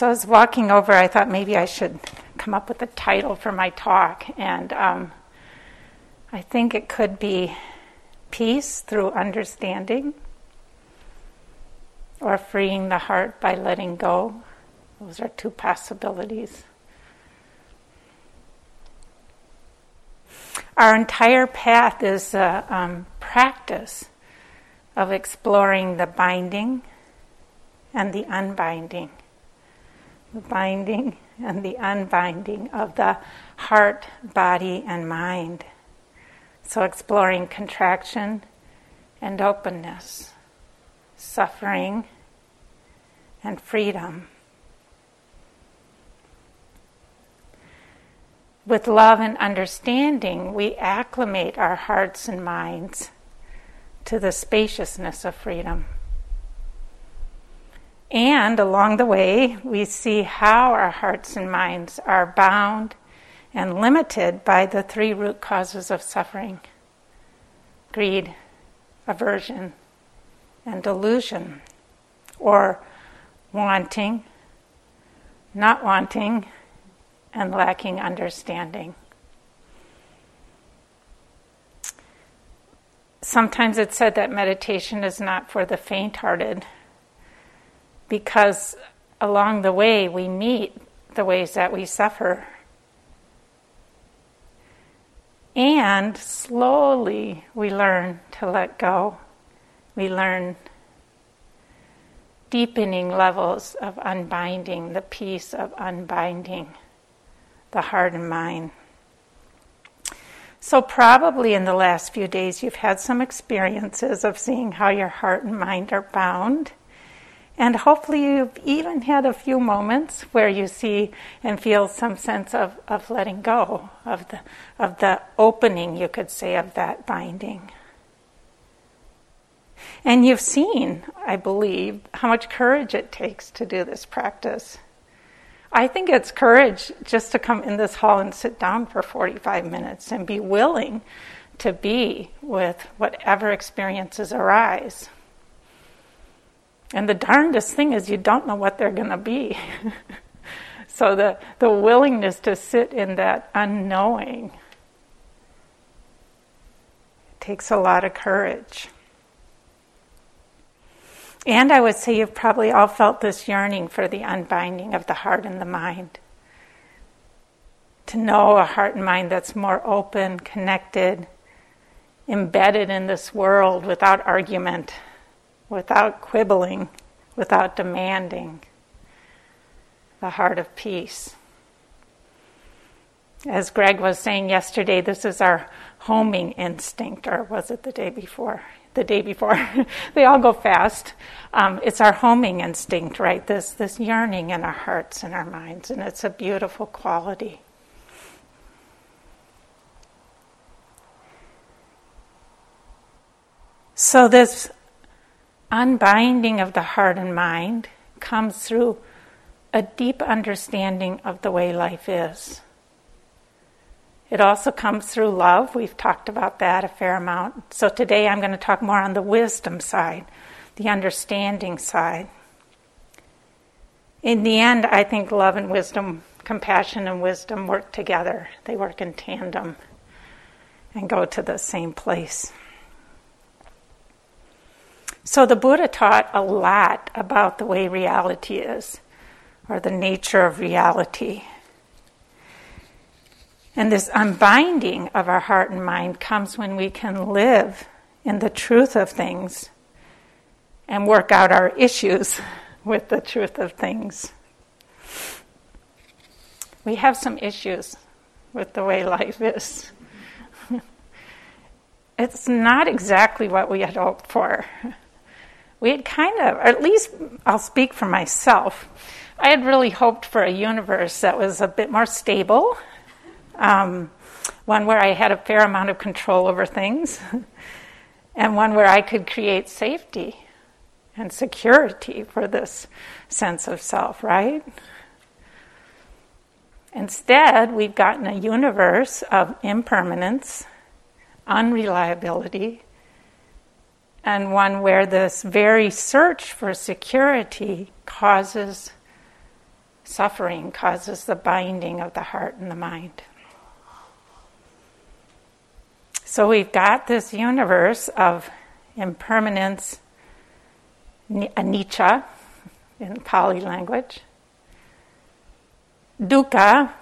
So I was walking over, I thought maybe I should come up with a title for my talk, and um, I think it could be Peace Through Understanding or Freeing the Heart by Letting Go. Those are two possibilities. Our entire path is a um, practice of exploring the binding and the unbinding the binding and the unbinding of the heart, body, and mind. So, exploring contraction and openness, suffering and freedom. With love and understanding, we acclimate our hearts and minds to the spaciousness of freedom. And along the way, we see how our hearts and minds are bound and limited by the three root causes of suffering greed, aversion, and delusion, or wanting, not wanting, and lacking understanding. Sometimes it's said that meditation is not for the faint hearted because along the way we meet the ways that we suffer. And slowly we learn to let go. We learn deepening levels of unbinding, the peace of unbinding the heart and mind. So, probably in the last few days, you've had some experiences of seeing how your heart and mind are bound and hopefully, you've even had a few moments where you see and feel some sense of, of letting go, of the, of the opening, you could say, of that binding. And you've seen, I believe, how much courage it takes to do this practice. I think it's courage just to come in this hall and sit down for 45 minutes and be willing to be with whatever experiences arise. And the darndest thing is, you don't know what they're going to be. so the, the willingness to sit in that unknowing takes a lot of courage. And I would say you've probably all felt this yearning for the unbinding of the heart and the mind. To know a heart and mind that's more open, connected, embedded in this world without argument without quibbling, without demanding, the heart of peace. As Greg was saying yesterday, this is our homing instinct, or was it the day before? The day before. they all go fast. Um, it's our homing instinct, right? This, this yearning in our hearts and our minds, and it's a beautiful quality. So, this unbinding of the heart and mind comes through a deep understanding of the way life is. It also comes through love. We've talked about that a fair amount. So today I'm going to talk more on the wisdom side, the understanding side. In the end, I think love and wisdom, compassion and wisdom work together, they work in tandem and go to the same place. So the Buddha taught a lot about the way reality is, or the nature of reality. And this unbinding of our heart and mind comes when we can live in the truth of things and work out our issues with the truth of things. We have some issues with the way life is. it's not exactly what we had hoped for we had kind of, or at least I'll speak for myself, I had really hoped for a universe that was a bit more stable, um, one where I had a fair amount of control over things, and one where I could create safety and security for this sense of self, right? Instead, we've gotten a universe of impermanence, unreliability, and one where this very search for security causes suffering causes the binding of the heart and the mind. So we've got this universe of impermanence, anicca in Pali language, dukkha,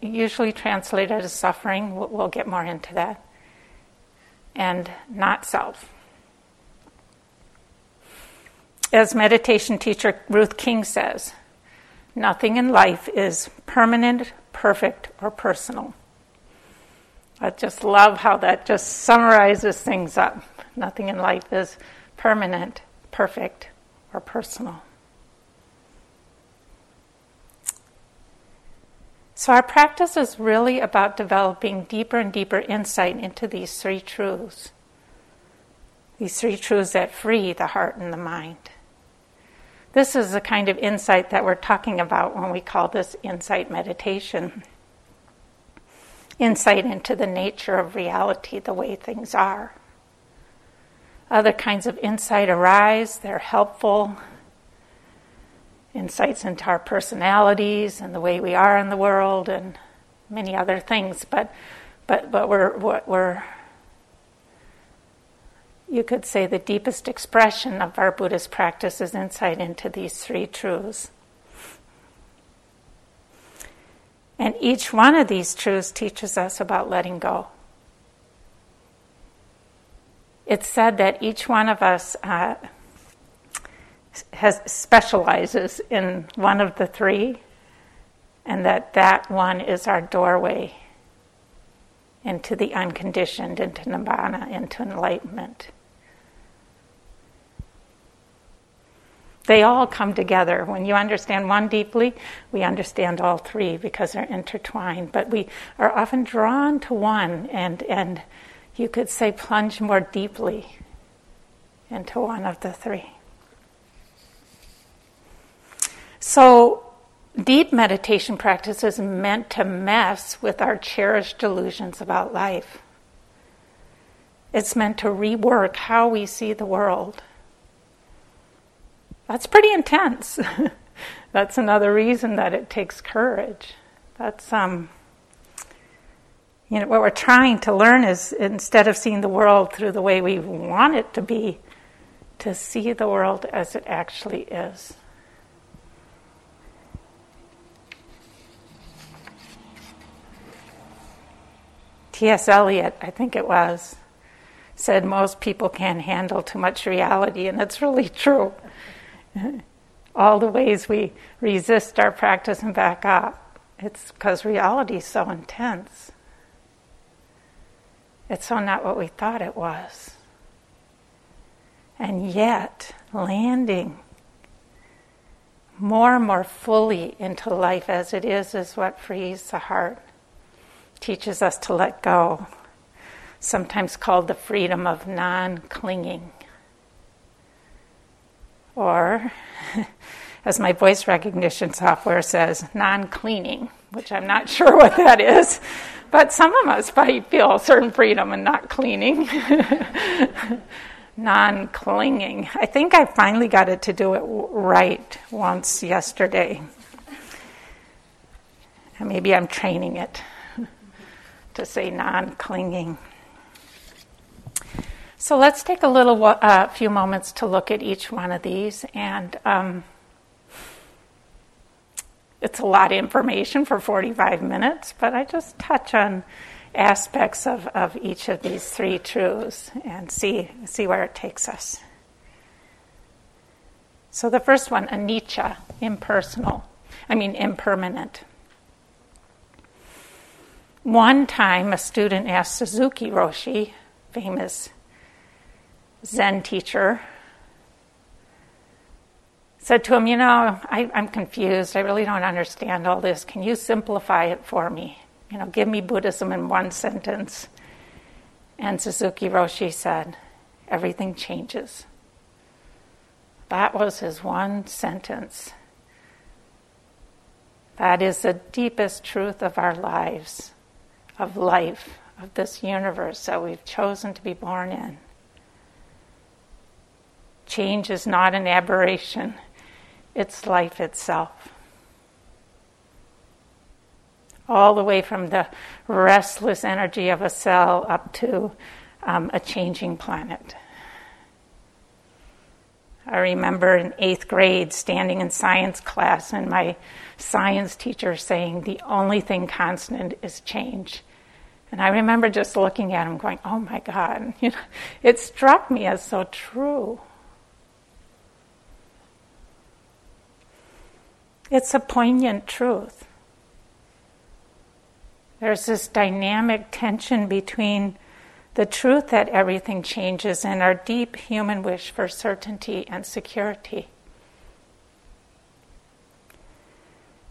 usually translated as suffering, we'll get more into that, and not self. As meditation teacher Ruth King says, nothing in life is permanent, perfect, or personal. I just love how that just summarizes things up. Nothing in life is permanent, perfect, or personal. So, our practice is really about developing deeper and deeper insight into these three truths. These three truths that free the heart and the mind. This is the kind of insight that we're talking about when we call this insight meditation insight into the nature of reality, the way things are. Other kinds of insight arise, they're helpful. Insights into our personalities and the way we are in the world and many other things, but but but we're what we're you could say the deepest expression of our Buddhist practice is insight into these three truths. And each one of these truths teaches us about letting go. It's said that each one of us uh, has specializes in one of the three, and that that one is our doorway into the unconditioned, into nibbana, into enlightenment. They all come together. When you understand one deeply, we understand all three because they're intertwined. But we are often drawn to one and, and you could say plunge more deeply into one of the three. So, deep meditation practice is meant to mess with our cherished delusions about life. It's meant to rework how we see the world. That's pretty intense. That's another reason that it takes courage. That's um, you know what we're trying to learn is instead of seeing the world through the way we want it to be, to see the world as it actually is. T.S. Eliot, I think it was, said most people can't handle too much reality, and it's really true. All the ways we resist our practice and back up. It's because reality is so intense. It's so not what we thought it was. And yet, landing more and more fully into life as it is is what frees the heart, teaches us to let go, sometimes called the freedom of non clinging or as my voice recognition software says, non cleaning, which I'm not sure what that is. But some of us might feel a certain freedom in not cleaning, non clinging. I think I finally got it to do it right once yesterday. And maybe I'm training it to say non clinging. So let's take a little uh, few moments to look at each one of these, and um, it's a lot of information for 45 minutes, but I just touch on aspects of, of each of these three truths and see see where it takes us. So the first one, anicca, impersonal. I mean impermanent. One time, a student asked Suzuki Roshi, famous Zen teacher said to him, You know, I, am confused. I really don't understand all this. Can you simplify it for me? You know, give me Buddhism in one sentence. And Suzuki Roshi said, Everything changes. That was his one sentence. That is the deepest truth of our lives, of life, of this universe that we've chosen to be born in. Change is not an aberration, it's life itself. all the way from the restless energy of a cell up to um, a changing planet. I remember in eighth grade standing in science class and my science teacher saying the only thing constant is change. And I remember just looking at him going, oh my God. You know, it struck me as so true. It's a poignant truth. There's this dynamic tension between the truth that everything changes and our deep human wish for certainty and security.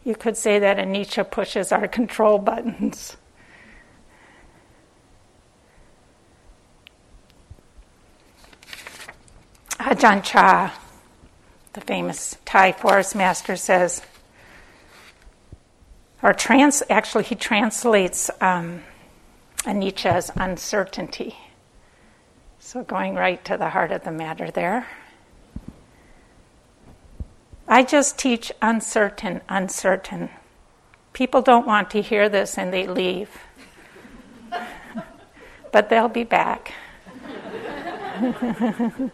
You could say that anicca pushes our control buttons. Ah, Ajahn Chah, the famous Thai forest master, says, or trans, actually, he translates um, anicca's uncertainty. So, going right to the heart of the matter there. I just teach uncertain, uncertain. People don't want to hear this and they leave. but they'll be back.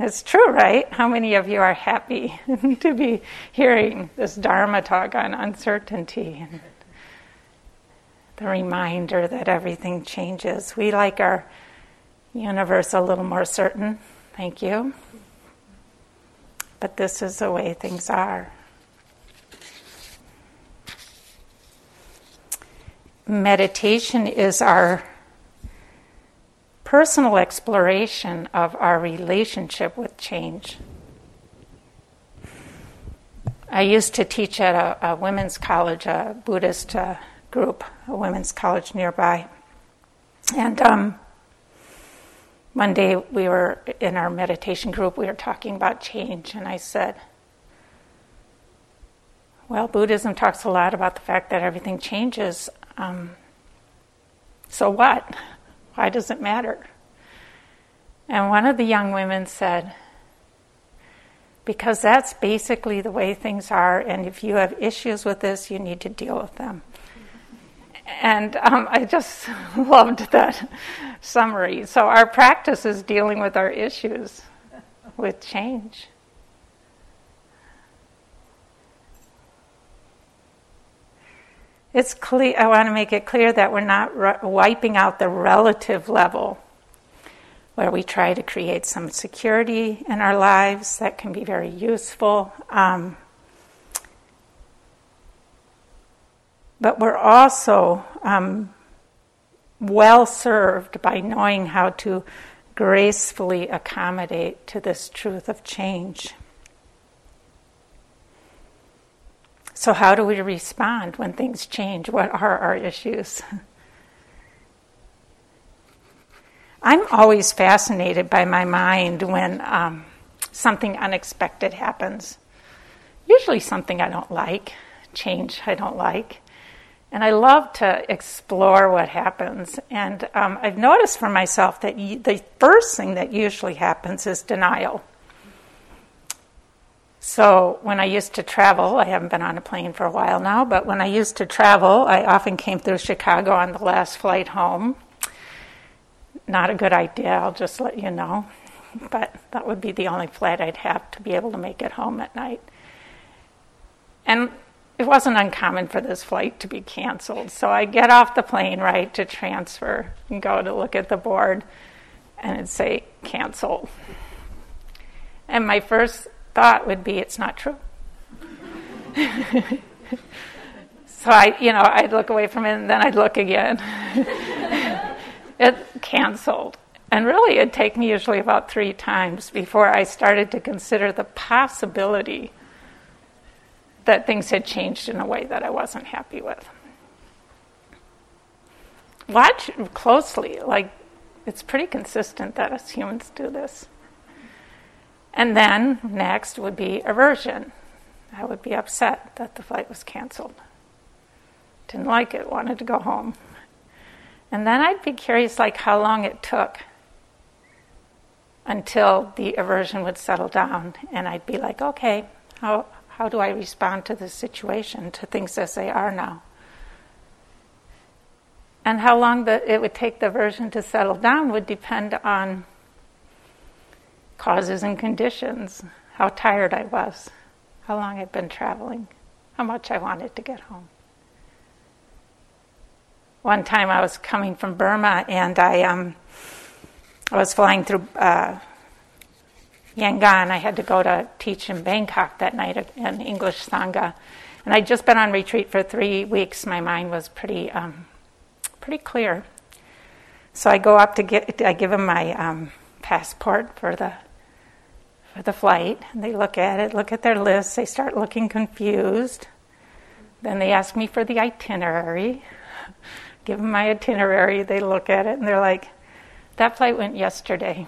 it's true, right? How many of you are happy to be hearing this Dharma talk on uncertainty and the reminder that everything changes? We like our universe a little more certain. Thank you but this is the way things are. Meditation is our personal exploration of our relationship with change. I used to teach at a, a women's college, a Buddhist uh, group, a women's college nearby. And um, one day we were in our meditation group, we were talking about change, and I said, Well, Buddhism talks a lot about the fact that everything changes. Um, so what? Why does it matter? And one of the young women said, Because that's basically the way things are, and if you have issues with this, you need to deal with them. And um, I just loved that summary. So, our practice is dealing with our issues with change. It's clear, I want to make it clear that we're not wiping out the relative level where we try to create some security in our lives that can be very useful. Um, but we're also um, well served by knowing how to gracefully accommodate to this truth of change. So, how do we respond when things change? What are our issues? I'm always fascinated by my mind when um, something unexpected happens. Usually, something I don't like, change I don't like. And I love to explore what happens. And um, I've noticed for myself that y- the first thing that usually happens is denial. So when I used to travel, I haven't been on a plane for a while now, but when I used to travel, I often came through Chicago on the last flight home. Not a good idea, I'll just let you know. But that would be the only flight I'd have to be able to make it home at night. And it wasn't uncommon for this flight to be canceled. So I get off the plane, right, to transfer and go to look at the board, and it'd say cancel. And my first thought would be, it's not true. so I, you know, I'd look away from it, and then I'd look again. it canceled. And really, it'd take me usually about three times before I started to consider the possibility that things had changed in a way that I wasn't happy with. Watch closely, like it's pretty consistent that us humans do this. And then next would be aversion. I would be upset that the flight was canceled. Didn't like it, wanted to go home. And then I'd be curious like how long it took until the aversion would settle down and I'd be like, okay, how How do I respond to this situation, to things as they are now? And how long the, it would take the aversion to settle down would depend on causes and conditions, how tired I was, how long I'd been traveling, how much I wanted to get home. One time I was coming from Burma and I, um, I was flying through uh, Yangon. I had to go to teach in Bangkok that night in English Sangha. And I'd just been on retreat for three weeks. My mind was pretty, um, pretty clear. So I go up to get, I give him my um, passport for the for the flight. They look at it, look at their list. They start looking confused. Then they ask me for the itinerary. Give them my itinerary. They look at it and they're like, "That flight went yesterday."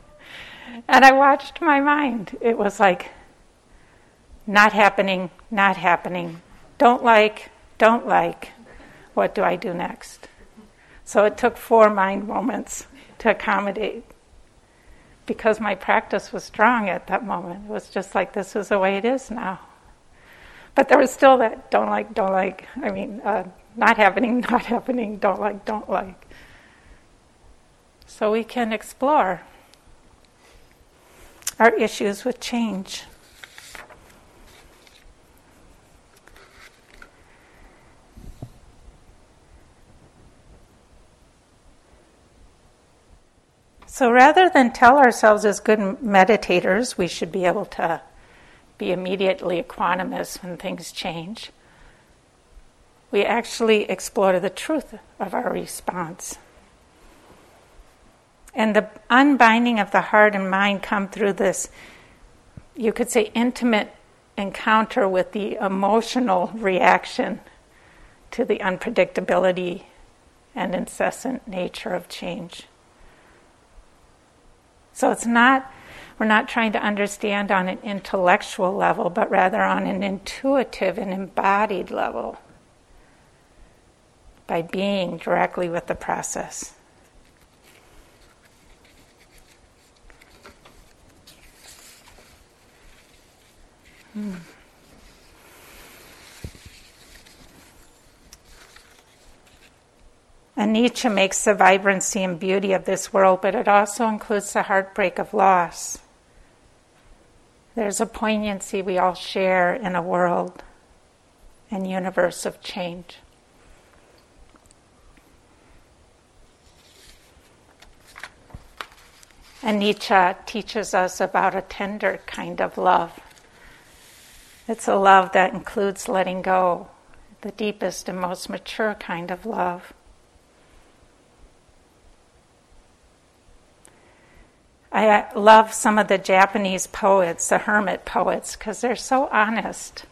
and I watched my mind. It was like, not happening, not happening. Don't like, don't like. What do I do next? So it took four mind moments to accommodate because my practice was strong at that moment. It was just like, this is the way it is now. But there was still that don't like, don't like. I mean, uh, not happening, not happening, don't like, don't like. So we can explore our issues with change. So rather than tell ourselves as good meditators, we should be able to be immediately equanimous when things change, we actually explore the truth of our response. And the unbinding of the heart and mind come through this, you could say, intimate encounter with the emotional reaction to the unpredictability and incessant nature of change. So it's not, we're not trying to understand on an intellectual level, but rather on an intuitive and embodied level by being directly with the process. Hmm. Anicca makes the vibrancy and beauty of this world, but it also includes the heartbreak of loss. There's a poignancy we all share in a world and universe of change. Anicca teaches us about a tender kind of love. It's a love that includes letting go, the deepest and most mature kind of love. I uh, love some of the Japanese poets, the hermit poets, because they're so honest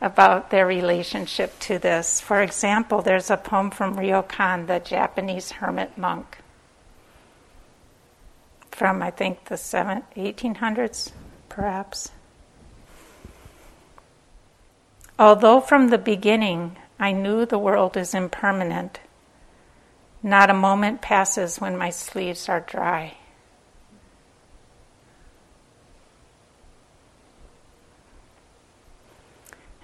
about their relationship to this. For example, there's a poem from Ryokan, the Japanese hermit monk, from I think the 1800s, perhaps. Although from the beginning I knew the world is impermanent, not a moment passes when my sleeves are dry.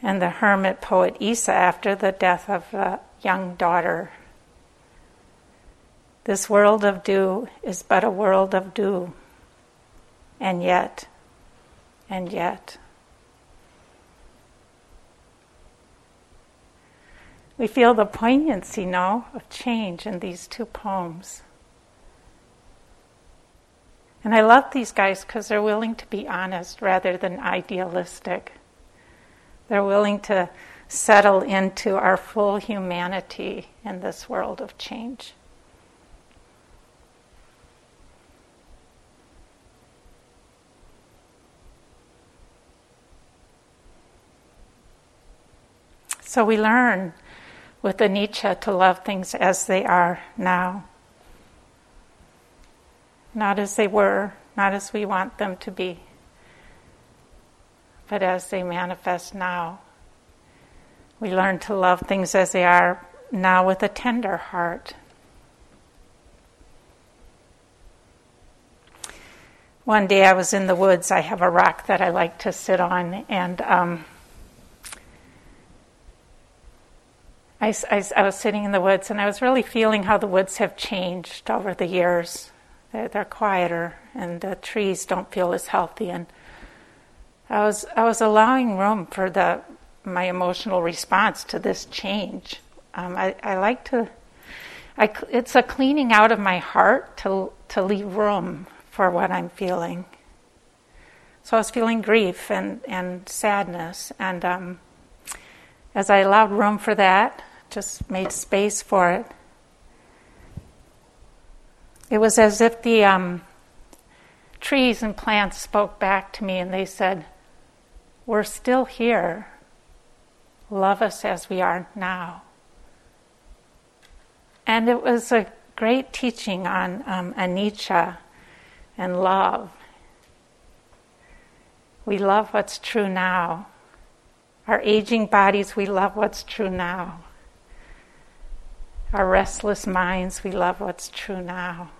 And the hermit poet Issa after the death of a young daughter. This world of dew is but a world of dew, and yet, and yet. We feel the poignancy now of change in these two poems. And I love these guys because they're willing to be honest rather than idealistic. They're willing to settle into our full humanity in this world of change. So we learn with Anicca to love things as they are now, not as they were, not as we want them to be but as they manifest now. We learn to love things as they are now with a tender heart. one day I was in the woods. I have a rock that I like to sit on, and um, I, I, I, was sitting in the woods, and I was really feeling how the woods have changed over the years. They're, they're quieter, and the trees don't feel as healthy. And I was I was allowing room for the my emotional response to this change. Um, I, I like to. I, it's a cleaning out of my heart to to leave room for what I'm feeling. So I was feeling grief and, and sadness, and um, as I allowed room for that, just made space for it. It was as if the um, trees and plants spoke back to me and they said, We're still here. Love us as we are now. And it was a great teaching on um, anicca and love. We love what's true now. Our aging bodies, we love what's true now. Our restless minds, we love what's true now.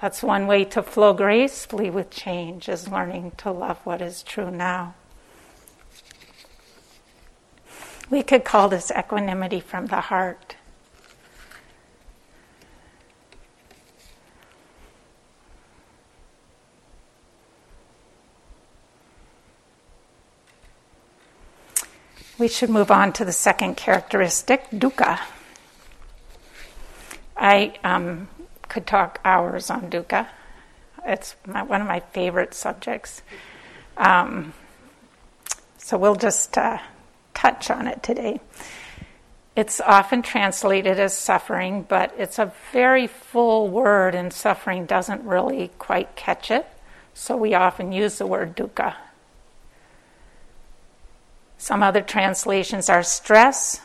That's one way to flow gracefully with change, is learning to love what is true now. We could call this equanimity from the heart. We should move on to the second characteristic, dukkha. I um, could talk hours on dukkha. It's my, one of my favorite subjects. Um, so we'll just uh, touch on it today. It's often translated as suffering, but it's a very full word, and suffering doesn't really quite catch it. So we often use the word dukkha. Some other translations are stress,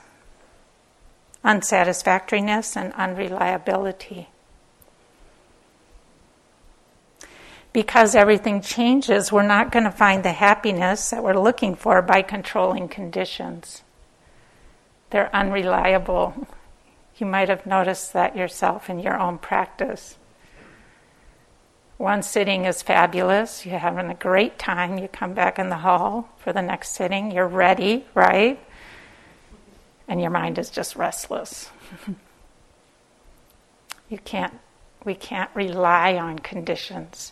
unsatisfactoriness, and unreliability. Because everything changes, we're not going to find the happiness that we're looking for by controlling conditions. They're unreliable. You might have noticed that yourself in your own practice. One sitting is fabulous. You're having a great time. You come back in the hall for the next sitting. You're ready, right? And your mind is just restless. you can't, we can't rely on conditions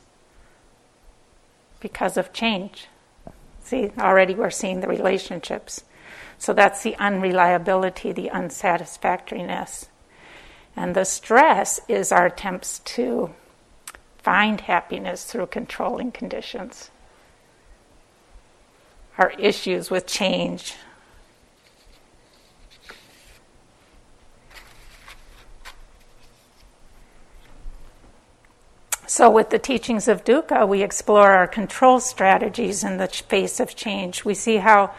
because of change. See, already we're seeing the relationships. So that's the unreliability, the unsatisfactoriness. And the stress is our attempts to find happiness through controlling conditions. Our issues with change. So, with the teachings of dukkha, we explore our control strategies in the face of change. We see how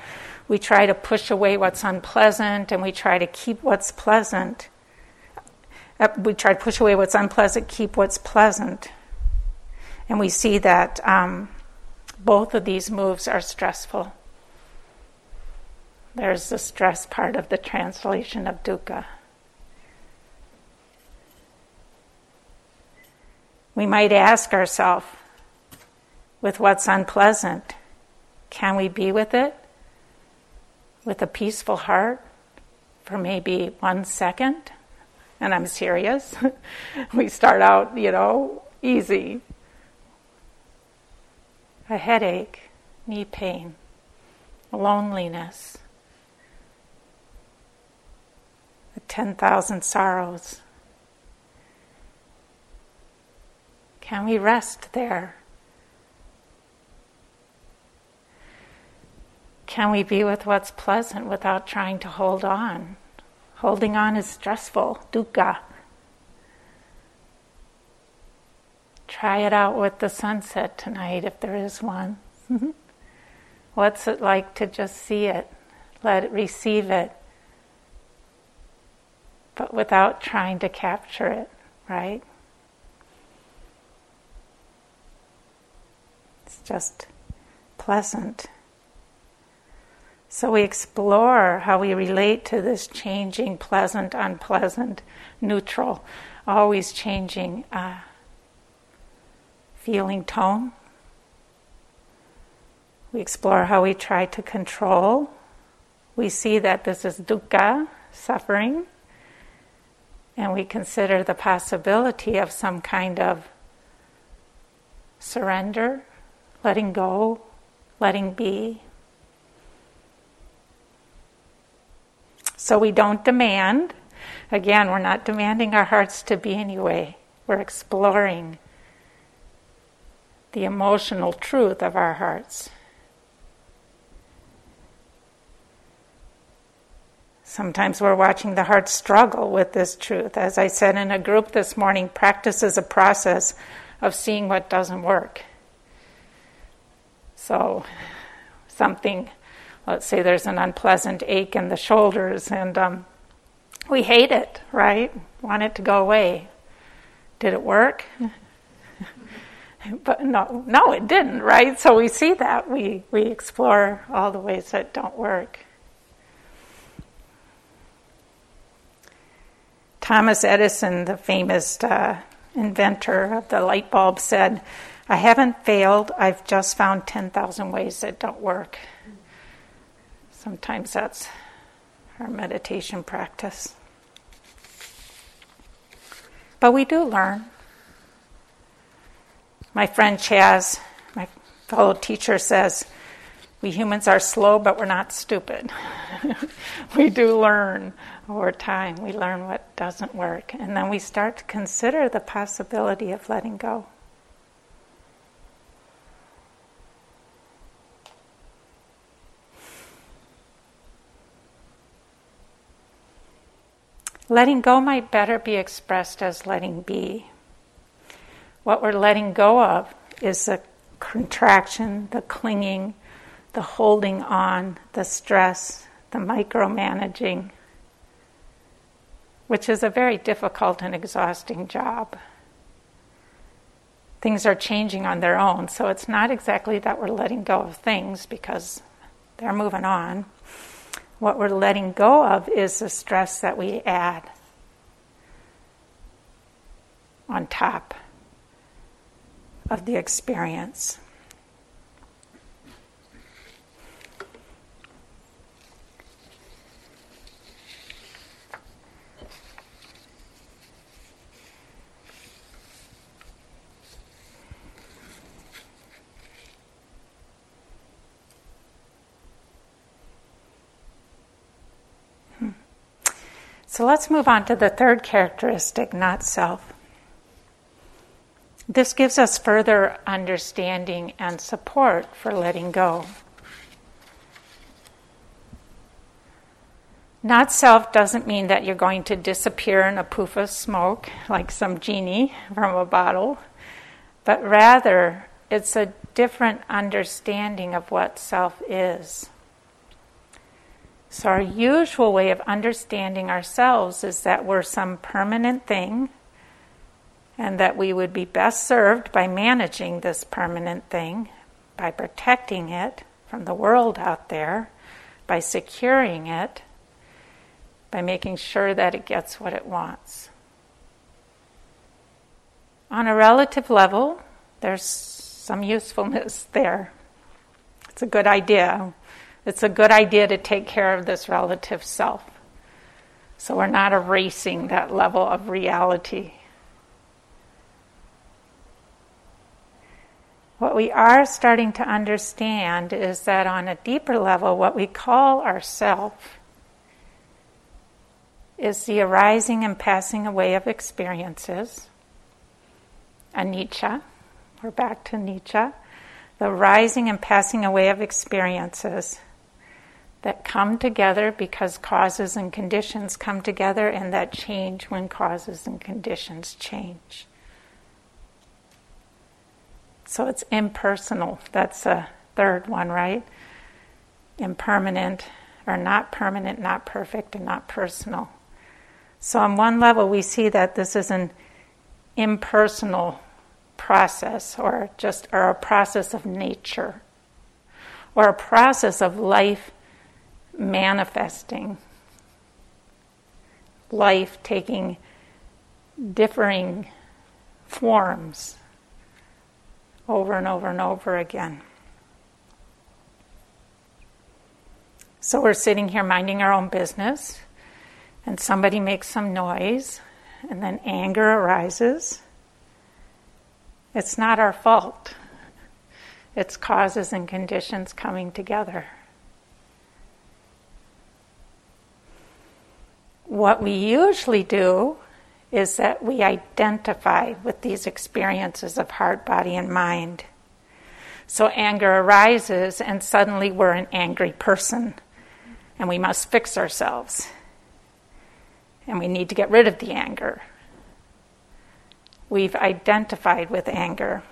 we try to push away what's unpleasant and we try to keep what's pleasant. Uh, we try to push away what's unpleasant, keep what's pleasant. And we see that um, both of these moves are stressful. There's the stress part of the translation of dukkha. We might ask ourselves, with what's unpleasant, can we be with it with a peaceful heart for maybe one second? And I'm serious. we start out, you know, easy a headache, knee pain, loneliness, 10,000 sorrows. Can we rest there? Can we be with what's pleasant without trying to hold on? Holding on is stressful, dukkha. Try it out with the sunset tonight if there is one. What's it like to just see it, let it receive it, but without trying to capture it, right? It's just pleasant. So we explore how we relate to this changing, pleasant, unpleasant, neutral, always changing. Uh, feeling tone. We explore how we try to control. We see that this is dukkha, suffering, and we consider the possibility of some kind of surrender, letting go, letting be. So we don't demand. Again, we're not demanding our hearts to be anyway. We're exploring the emotional truth of our hearts. Sometimes we're watching the heart struggle with this truth. As I said in a group this morning, practice is a process of seeing what doesn't work. So, something, let's say there's an unpleasant ache in the shoulders, and um, we hate it, right? Want it to go away. Did it work? but no, no, it didn't, right? So we see that we we explore all the ways that don't work. Thomas Edison, the famous uh, inventor of the light bulb, said, I haven't failed, I've just found 10,000 ways that don't work. Sometimes that's our meditation practice. But we do learn. My friend Chaz, my fellow teacher, says, We humans are slow, but we're not stupid. we do learn over time. We learn what doesn't work. And then we start to consider the possibility of letting go. Letting go might better be expressed as letting be. What we're letting go of is the contraction, the clinging, the holding on, the stress, the micromanaging, which is a very difficult and exhausting job. Things are changing on their own, so it's not exactly that we're letting go of things because they're moving on. What we're letting go of is the stress that we add on top of the experience. So let's move on to the third characteristic, not self. This gives us further understanding and support for letting go. Not self doesn't mean that you're going to disappear in a poof of smoke like some genie from a bottle, but rather it's a different understanding of what self is. So, our usual way of understanding ourselves is that we're some permanent thing and that we would be best served by managing this permanent thing, by protecting it from the world out there, by securing it, by making sure that it gets what it wants. On a relative level, there's some usefulness there. It's a good idea. It's a good idea to take care of this relative self. So we're not erasing that level of reality. What we are starting to understand is that on a deeper level, what we call ourself is the arising and passing away of experiences. Anicca, we're back to Anicca, the rising and passing away of experiences that come together because causes and conditions come together, and that change when causes and conditions change. So it's impersonal. That's a third one, right? Impermanent, or not permanent, not perfect, and not personal. So, on one level, we see that this is an impersonal process, or just or a process of nature, or a process of life manifesting, life taking differing forms over and over and over again. So we're sitting here minding our own business, and somebody makes some noise, and then anger arises. It's not our fault, it's causes and conditions coming together. What we usually do is that we identify with these experiences of heart, body, and mind. So anger arises, and suddenly we're an angry person, and we must fix ourselves. And we need to get rid of the anger. We've identified with anger,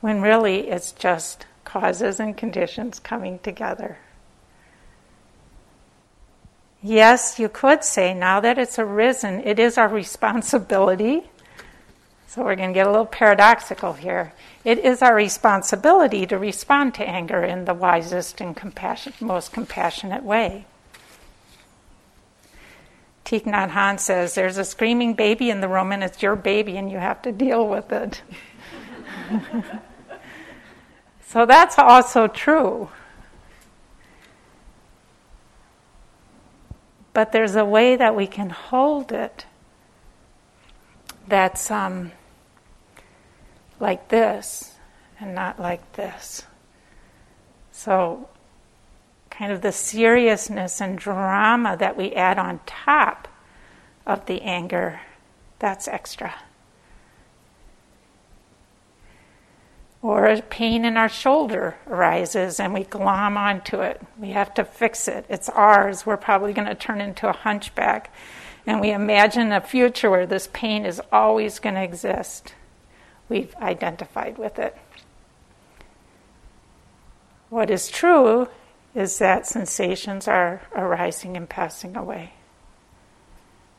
when really it's just causes and conditions coming together. Yes, you could say now that it's arisen, it is our responsibility. So we're going to get a little paradoxical here. It is our responsibility to respond to anger in the wisest and compassion, most compassionate way. Thich Nhat Hanh says, There's a screaming baby in the room, and it's your baby, and you have to deal with it. so that's also true. But there's a way that we can hold it that's um, like this and not like this. So, kind of the seriousness and drama that we add on top of the anger, that's extra. Or a pain in our shoulder arises and we glom onto it. We have to fix it. It's ours. We're probably going to turn into a hunchback. And we imagine a future where this pain is always going to exist. We've identified with it. What is true is that sensations are arising and passing away.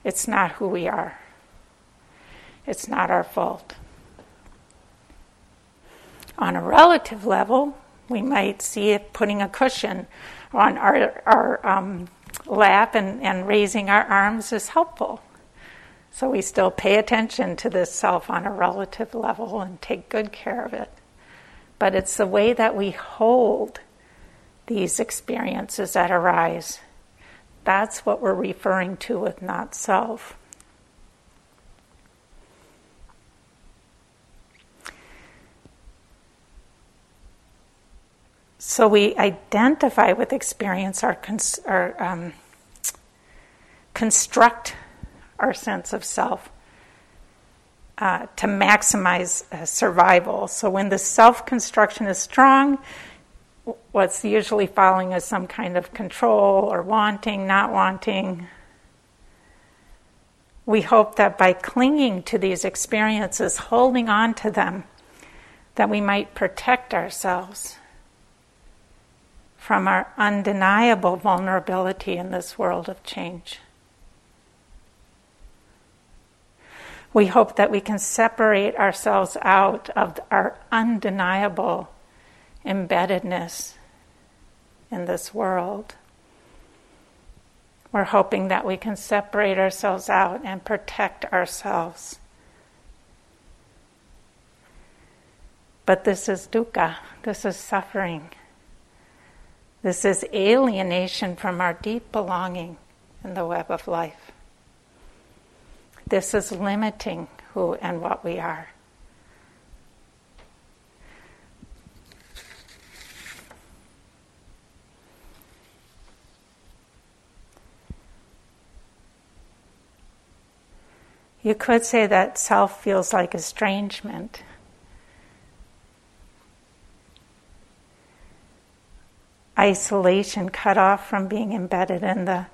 It's not who we are, it's not our fault. On a relative level, we might see it putting a cushion on our, our um, lap and, and raising our arms is helpful. So we still pay attention to this self on a relative level and take good care of it. But it's the way that we hold these experiences that arise. That's what we're referring to with not self. So we identify with experience, our, cons- our um, construct our sense of self uh, to maximize uh, survival. So when the self construction is strong, what's usually following is some kind of control or wanting, not wanting. We hope that by clinging to these experiences, holding on to them, that we might protect ourselves from our undeniable vulnerability in this world of change. We hope that we can separate ourselves out of our undeniable embeddedness in this world. We're hoping that we can separate ourselves out and protect ourselves. But this is dukkha, this is suffering. This is alienation from our deep belonging in the web of life. This is limiting who and what we are. You could say that self feels like estrangement. Isolation, cut off from being embedded in the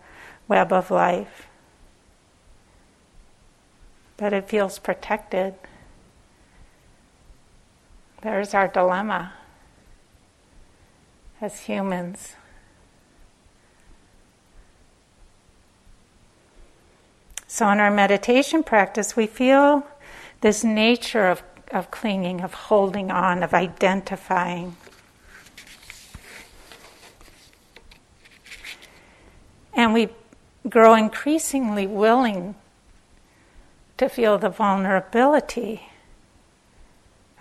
web of life. But it feels protected. There's our dilemma as humans. So, in our meditation practice, we feel this nature of, of clinging, of holding on, of identifying. And we grow increasingly willing to feel the vulnerability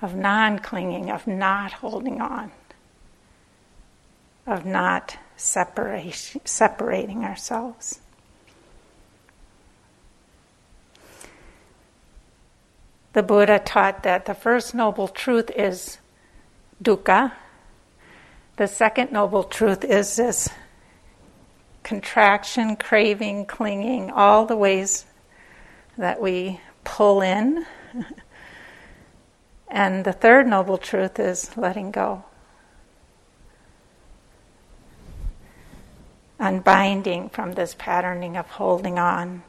of non clinging, of not holding on, of not separating ourselves. The Buddha taught that the first noble truth is dukkha. The second noble truth is this contraction, craving, clinging, all the ways that we pull in. and the third noble truth is letting go. Unbinding from this patterning of holding on,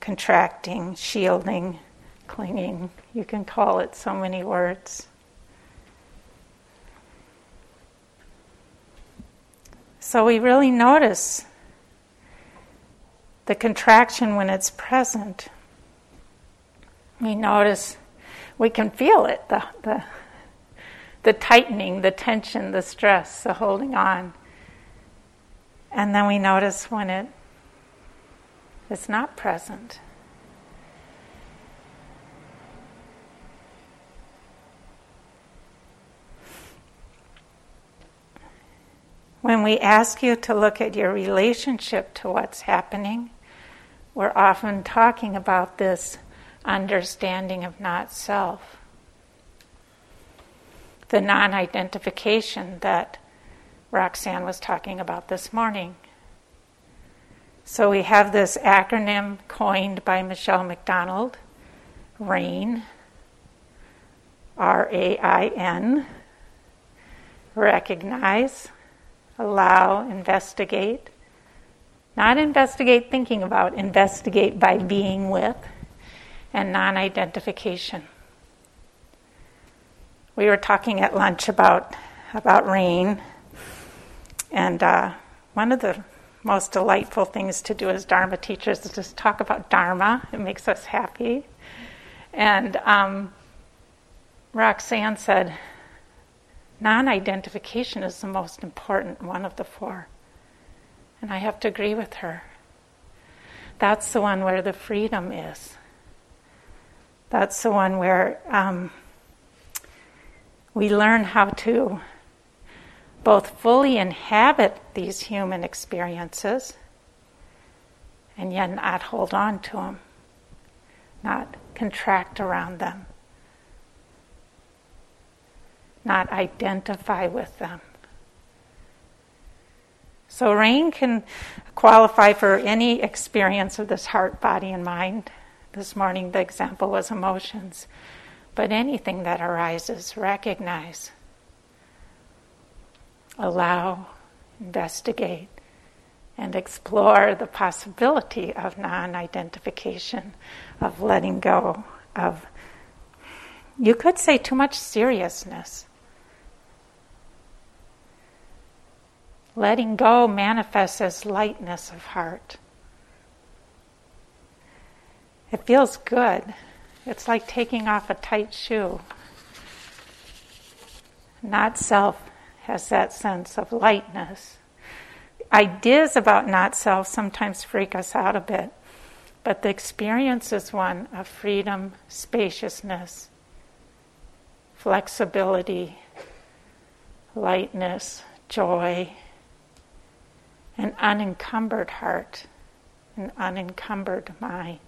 contracting, shielding, clinging. You can call it so many words. So we really notice the contraction when it's present. We notice, we can feel it the, the, the tightening, the tension, the stress, the holding on. And then we notice when it is not present. When we ask you to look at your relationship to what's happening, we're often talking about this understanding of not self. The non identification that Roxanne was talking about this morning. So we have this acronym coined by Michele McDonald RAIN, R A I N, recognize, allow, investigate. Not investigate thinking about, investigate by being with, and non identification. We were talking at lunch about, about rain, and uh, one of the most delightful things to do as Dharma teachers is just talk about Dharma. It makes us happy. And um, Roxanne said, non identification is the most important one of the four. And I have to agree with her. That's the one where the freedom is. That's the one where um, we learn how to both fully inhabit these human experiences and yet not hold on to them, not contract around them not identify with them. So, rain can qualify for any experience of this heart, body, and mind. This morning, the example was emotions. But anything that arises, recognize, allow, investigate, and explore the possibility of non identification, of letting go, of, you could say, too much seriousness. Letting go manifests as lightness of heart. It feels good. It's like taking off a tight shoe. Not self has that sense of lightness. Ideas about not self sometimes freak us out a bit, but the experience is one of freedom, spaciousness, flexibility, lightness, joy, an unencumbered heart, an unencumbered mind.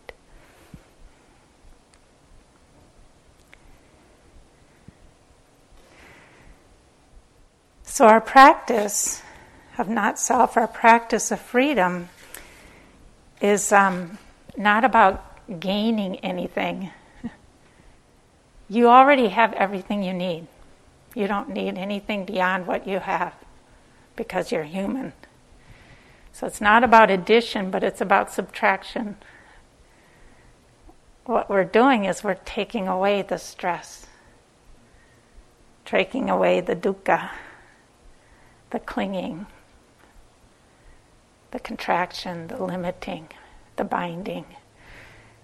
So, our practice of not self, our practice of freedom, is um, not about gaining anything. You already have everything you need. You don't need anything beyond what you have because you're human. So it's not about addition, but it's about subtraction. What we're doing is we're taking away the stress, taking away the dukkha, the clinging, the contraction, the limiting, the binding.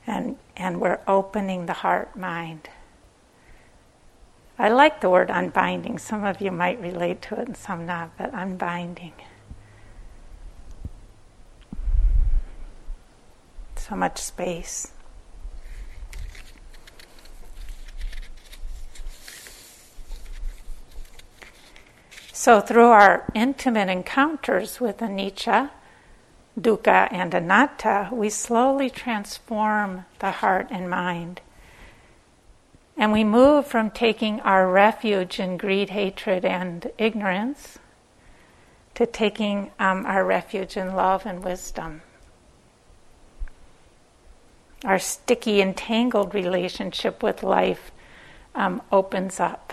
And, and we're opening the heart mind. I like the word unbinding. Some of you might relate to it and some not, but unbinding. so much space. So, through our intimate encounters with anicca, dukkha, and anatta, we slowly transform the heart and mind. And we move from taking our refuge in greed, hatred, and ignorance to taking um, our refuge in love and wisdom. Our sticky, entangled relationship with life um, opens up.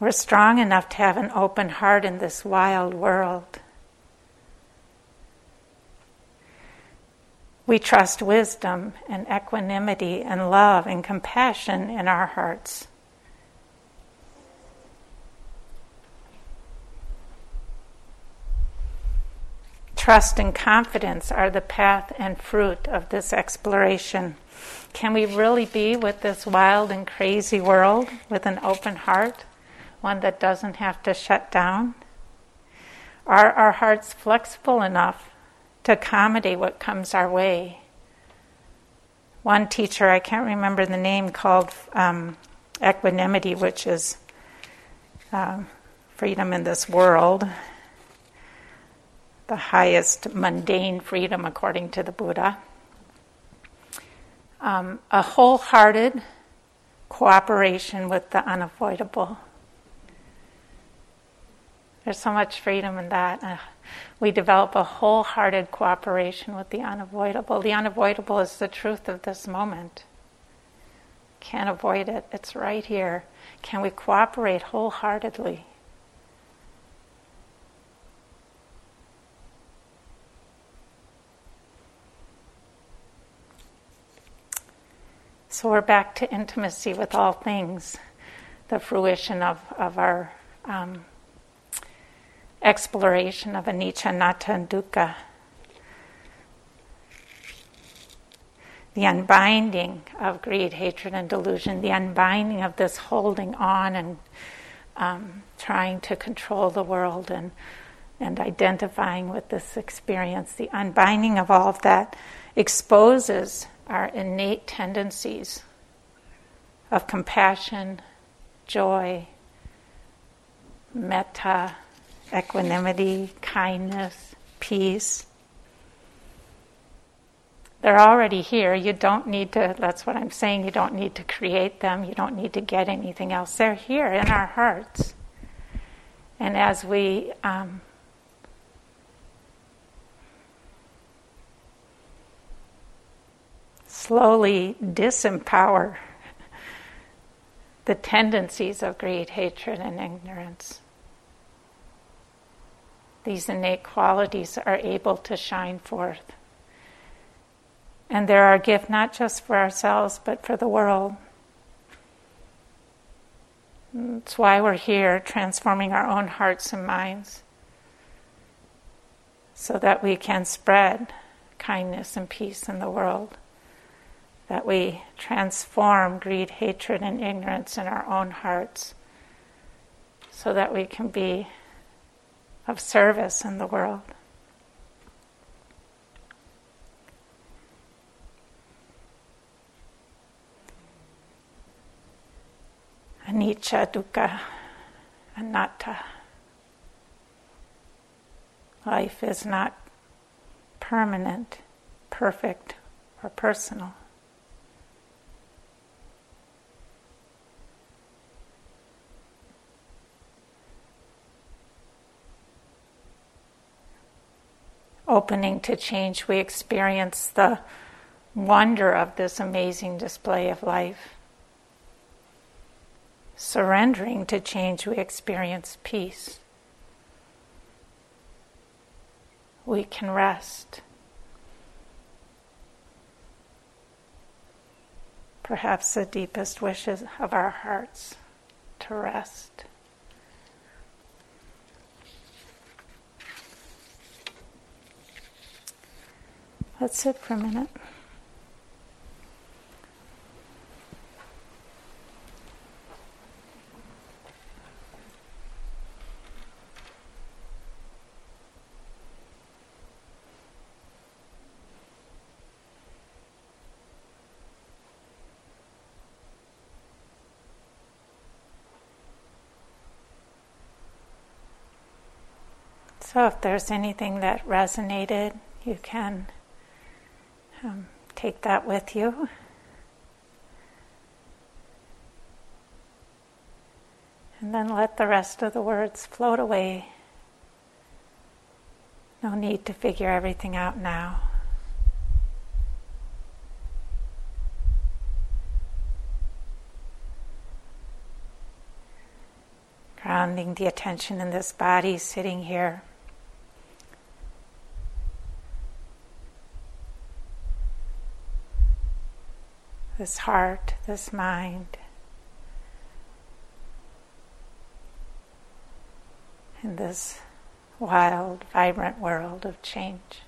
We're strong enough to have an open heart in this wild world. We trust wisdom and equanimity and love and compassion in our hearts. Trust and confidence are the path and fruit of this exploration. Can we really be with this wild and crazy world with an open heart? one that doesn't have to shut down? Are our hearts flexible enough to accommodate what comes our way? One teacher, I can't remember the name, called um, equanimity, which is uh, freedom in this world, the highest mundane freedom according to the Buddha. Um, a wholehearted cooperation with the unavoidable. There's so much freedom in that. Uh, we develop a wholehearted cooperation with the unavoidable. The unavoidable is the truth of this moment. Can't avoid it, it's right here. Can we cooperate wholeheartedly? So we're back to intimacy with all things, the fruition of, of our um, exploration of anicca, anatta, and dukkha. The unbinding of greed, hatred, and delusion, the unbinding of this holding on and um, trying to control the world and, and identifying with this experience, the unbinding of all of that exposes our innate tendencies of compassion, joy, metta, equanimity, kindness, peace. They're already here. You don't need to, that's what I'm saying, you don't need to create them. You don't need to get anything else. They're here in our hearts. And as we um, slowly disempower the tendencies of greed, hatred, and ignorance, these innate qualities are able to shine forth. And they're our gift not just for ourselves, but for the world. That's why we're here, transforming our own hearts and minds, so that we can spread kindness and peace in the world. That we transform greed, hatred, and ignorance in our own hearts, so that we can be of service in the world. Anicca, dukkha, anatta. Life is not permanent, perfect, or personal. Opening to change, we experience the wonder of this amazing display of life. Surrendering to change, we experience peace. We can rest. Perhaps the deepest wishes of our hearts to rest. Let's sit for a minute. So, if there's anything that resonated, you can um, take that with you. And then let the rest of the words float away. No need to figure everything out now. Grounding the attention in this body sitting here. This heart, this mind. in this wild, vibrant world of change.